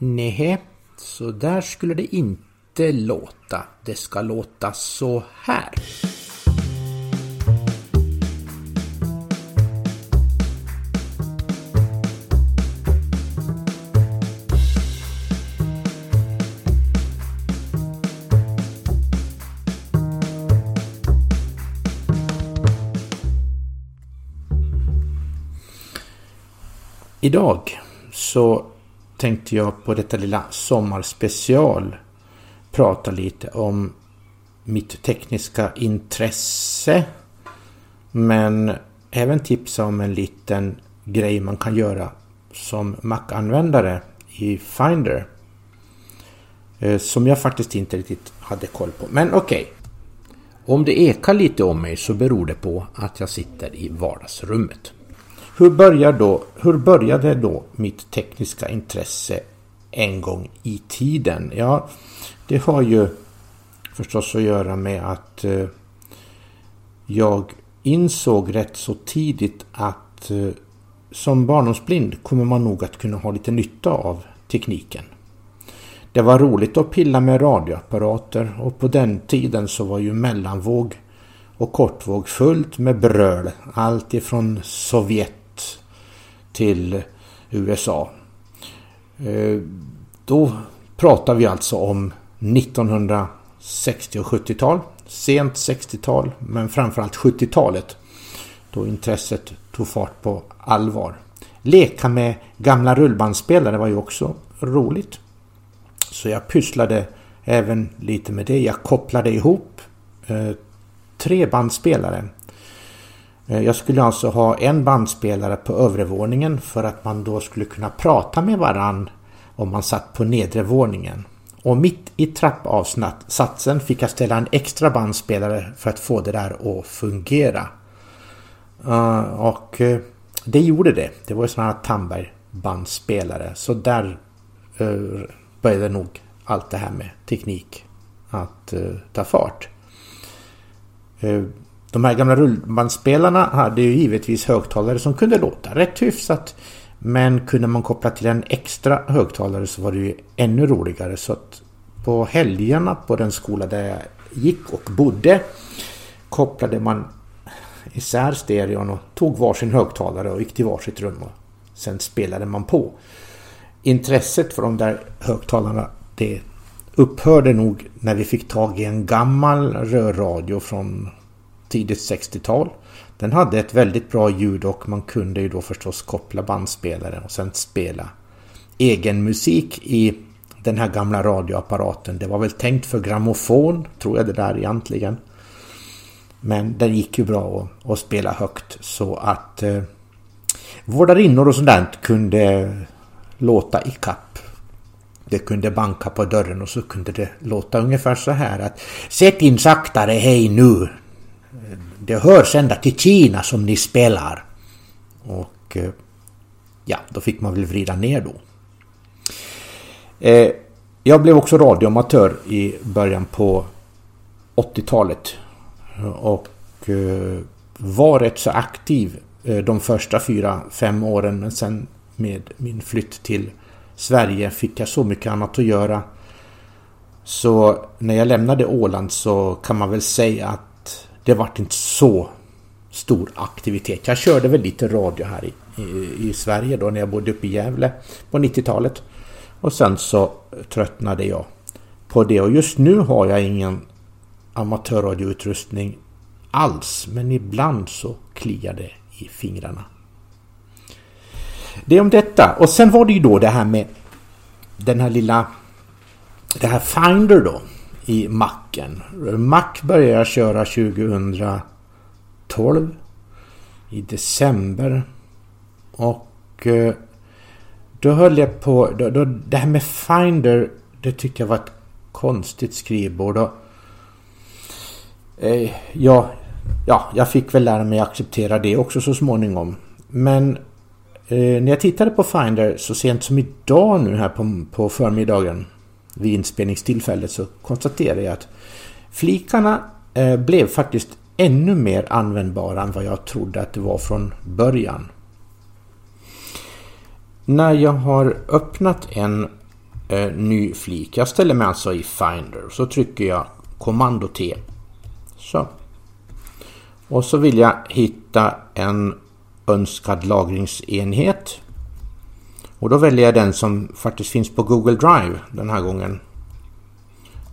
Nej, så där skulle det inte låta. Det ska låta så här. Idag så tänkte jag på detta lilla sommarspecial prata lite om mitt tekniska intresse. Men även tipsa om en liten grej man kan göra som Mac-användare i Finder. Eh, som jag faktiskt inte riktigt hade koll på. Men okej. Okay. Om det ekar lite om mig så beror det på att jag sitter i vardagsrummet. Hur, börjar då, hur började då mitt tekniska intresse en gång i tiden? Ja, det har ju förstås att göra med att eh, jag insåg rätt så tidigt att eh, som barndomsblind kommer man nog att kunna ha lite nytta av tekniken. Det var roligt att pilla med radioapparater och på den tiden så var ju mellanvåg och kortvåg fullt med bröl. Allt ifrån Sovjet till USA. Eh, då pratar vi alltså om 1960 och 70-tal. Sent 60-tal men framförallt 70-talet. Då intresset tog fart på allvar. Leka med gamla rullbandspelare var ju också roligt. Så jag pysslade även lite med det. Jag kopplade ihop eh, tre bandspelare Eh, jag skulle alltså ha en bandspelare på övre våningen för att man då skulle kunna prata med varann om man satt på nedre våningen. Och mitt i trappavsatsen fick jag ställa en extra bandspelare för att få det där att fungera. Eh, och eh, det gjorde det. Det var ju sådana här Tamberg-bandspelare. Så där började nog allt det här med teknik att ta fart. De här gamla rullbandspelarna hade ju givetvis högtalare som kunde låta rätt hyfsat. Men kunde man koppla till en extra högtalare så var det ju ännu roligare. Så att på helgerna på den skola där jag gick och bodde kopplade man isär stereon och tog varsin högtalare och gick till varsitt rum och sen spelade man på. Intresset för de där högtalarna det upphörde nog när vi fick tag i en gammal rörradio från tidigt 60-tal. Den hade ett väldigt bra ljud och man kunde ju då förstås koppla bandspelaren och sen spela egen musik i den här gamla radioapparaten. Det var väl tänkt för grammofon, tror jag det där egentligen. Men den gick ju bra att, att spela högt så att eh, vårdarinnor och sådant kunde låta i kapp. Det kunde banka på dörren och så kunde det låta ungefär så här att Sätt in saktare, hej nu, det hörs ända till Kina som ni spelar. Och eh, ja, då fick man väl vrida ner då. Eh, jag blev också radioamatör i början på 80-talet. Och eh, var rätt så aktiv de första fyra, fem åren. Men sen med min flytt till Sverige fick jag så mycket annat att göra. Så när jag lämnade Åland så kan man väl säga att det vart inte så stor aktivitet. Jag körde väl lite radio här i, i, i Sverige då när jag bodde uppe i Gävle på 90-talet. Och sen så tröttnade jag på det och just nu har jag ingen amatörradioutrustning alls men ibland så kliar det i fingrarna. Det är om detta och sen var det ju då det här med den här lilla det här Finder då i macken. Mac började jag köra 2012 i december. Och eh, då höll jag på... Då, då, det här med Finder, det tyckte jag var ett konstigt skrivbord. Och, eh, ja, ja, jag fick väl lära mig att acceptera det också så småningom. Men eh, när jag tittade på Finder så sent som idag nu här på, på förmiddagen vid inspelningstillfället så konstaterade jag att flikarna eh, blev faktiskt ännu mer användbara än vad jag trodde att det var från början. När jag har öppnat en eh, ny flik. Jag ställer mig alltså i Finder så trycker jag kommando T. Så. Och så vill jag hitta en önskad lagringsenhet. Och då väljer jag den som faktiskt finns på Google Drive den här gången.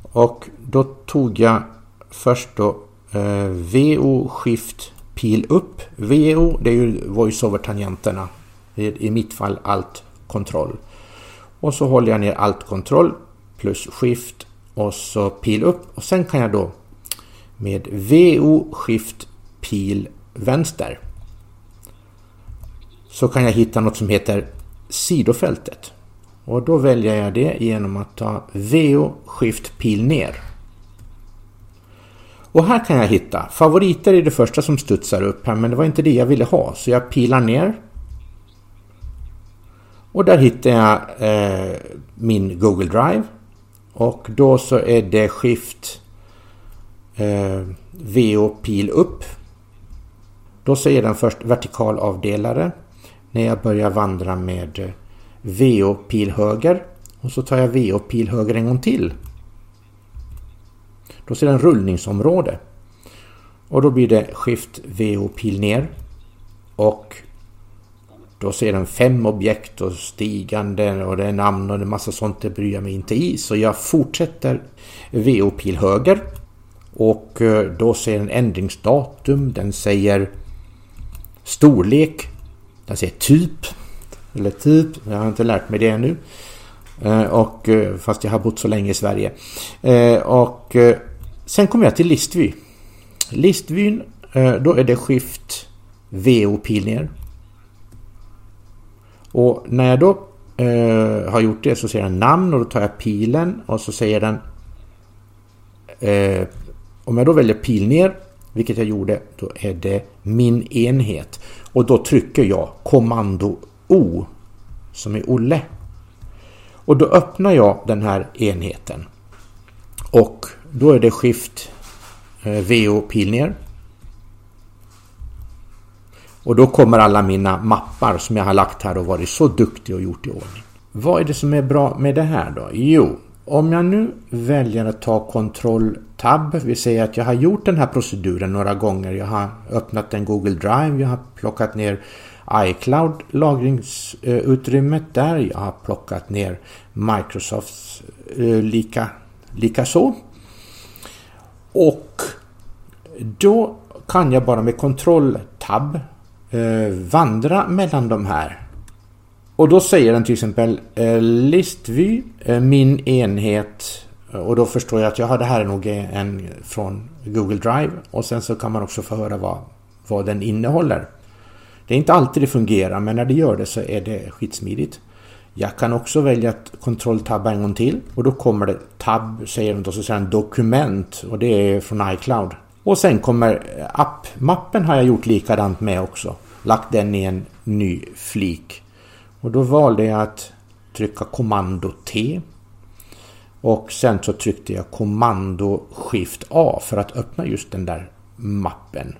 Och då tog jag först då eh, VO Shift Pil upp. VO det är ju voiceover-tangenterna. I mitt fall Alt Kontroll. Och så håller jag ner Alt Kontroll plus Shift och så pil upp och sen kan jag då med VO Shift Pil vänster så kan jag hitta något som heter sidofältet. Och då väljer jag det genom att ta VO-SKIFT-PIL-NER. Och här kan jag hitta favoriter i det första som studsar upp här men det var inte det jag ville ha så jag pilar ner. Och där hittar jag eh, min Google Drive. Och då så är det skift eh, VO pil upp. Då säger den först vertikal avdelare. När jag börjar vandra med eh, VO pil höger. Och så tar jag VO pil höger en gång till. Då ser den rullningsområde. Och då blir det skift VO pil ner. Och då ser den fem objekt och stigande och det är namn och det är massa sånt. Det bryr jag mig inte i. Så jag fortsätter VO pil höger. Och eh, då ser den ändringsdatum. Den säger storlek. Den säger typ. Eller typ. Jag har inte lärt mig det ännu. Eh, och, eh, fast jag har bott så länge i Sverige. Eh, och sen kommer jag till listvy. Listvyn, då är det skift VO pil ner. Och när jag då eh, har gjort det så säger den namn och då tar jag pilen och så säger den eh, om jag då väljer pil ner, vilket jag gjorde, då är det min enhet. Och då trycker jag kommando O som är Olle. Och då öppnar jag den här enheten. Och då är det skift eh, VO pil ner. Och då kommer alla mina mappar som jag har lagt här och varit så duktig och gjort i ordning. Vad är det som är bra med det här då? Jo, om jag nu väljer att ta kontroll tab, vi säger att jag har gjort den här proceduren några gånger. Jag har öppnat en Google Drive, jag har plockat ner iCloud lagringsutrymmet där. Jag har plockat ner Microsofts eh, lika, lika så. Och då kan jag bara med kontroll tab eh, vandra mellan de här. Och då säger den till exempel eh, listvy, eh, min enhet och då förstår jag att ja, det här är nog en från Google Drive och sen så kan man också få höra vad, vad den innehåller. Det är inte alltid det fungerar men när det gör det så är det skitsmidigt. Jag kan också välja att kontrolltabba en gång till och då kommer det tab, säger den då, så säger den dokument och det är från iCloud. Och sen kommer appmappen har jag gjort likadant med också. Lagt den i en ny flik. Och då valde jag att trycka kommando T. Och sen så tryckte jag kommando skift A för att öppna just den där mappen.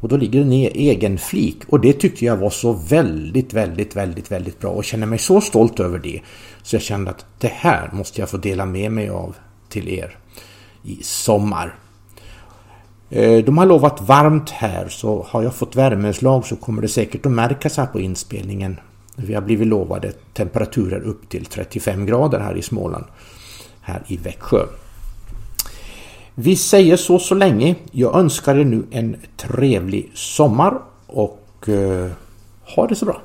Och då ligger den i egen flik och det tyckte jag var så väldigt, väldigt, väldigt, väldigt bra och känner mig så stolt över det. Så jag kände att det här måste jag få dela med mig av till er i sommar. Eh, de har lovat varmt här så har jag fått värmeslag så kommer det säkert att märkas här på inspelningen. Vi har blivit lovade temperaturer upp till 35 grader här i Småland. Här i Växjö. Vi säger så så länge. Jag önskar er nu en trevlig sommar och eh, ha det så bra.